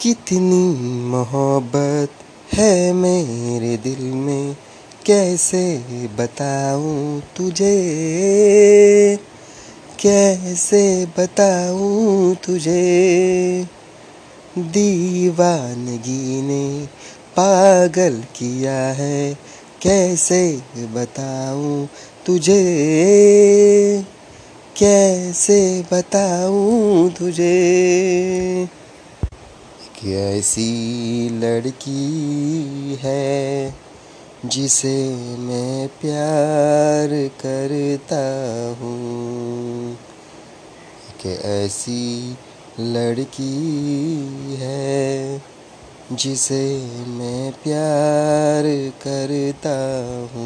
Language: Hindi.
कितनी मोहब्बत है मेरे दिल में, कैसे बताऊँ तुझे? कैसे बताऊँ तुझे? दीवानगी ने पागल किया है, कैसे बताऊँ तुझे? कैसे बताऊँ तुझे? कि ऐसी लड़की है जिसे मैं प्यार करता हूँ। कि ऐसी लड़की है जिसे मैं प्यार करता हूँ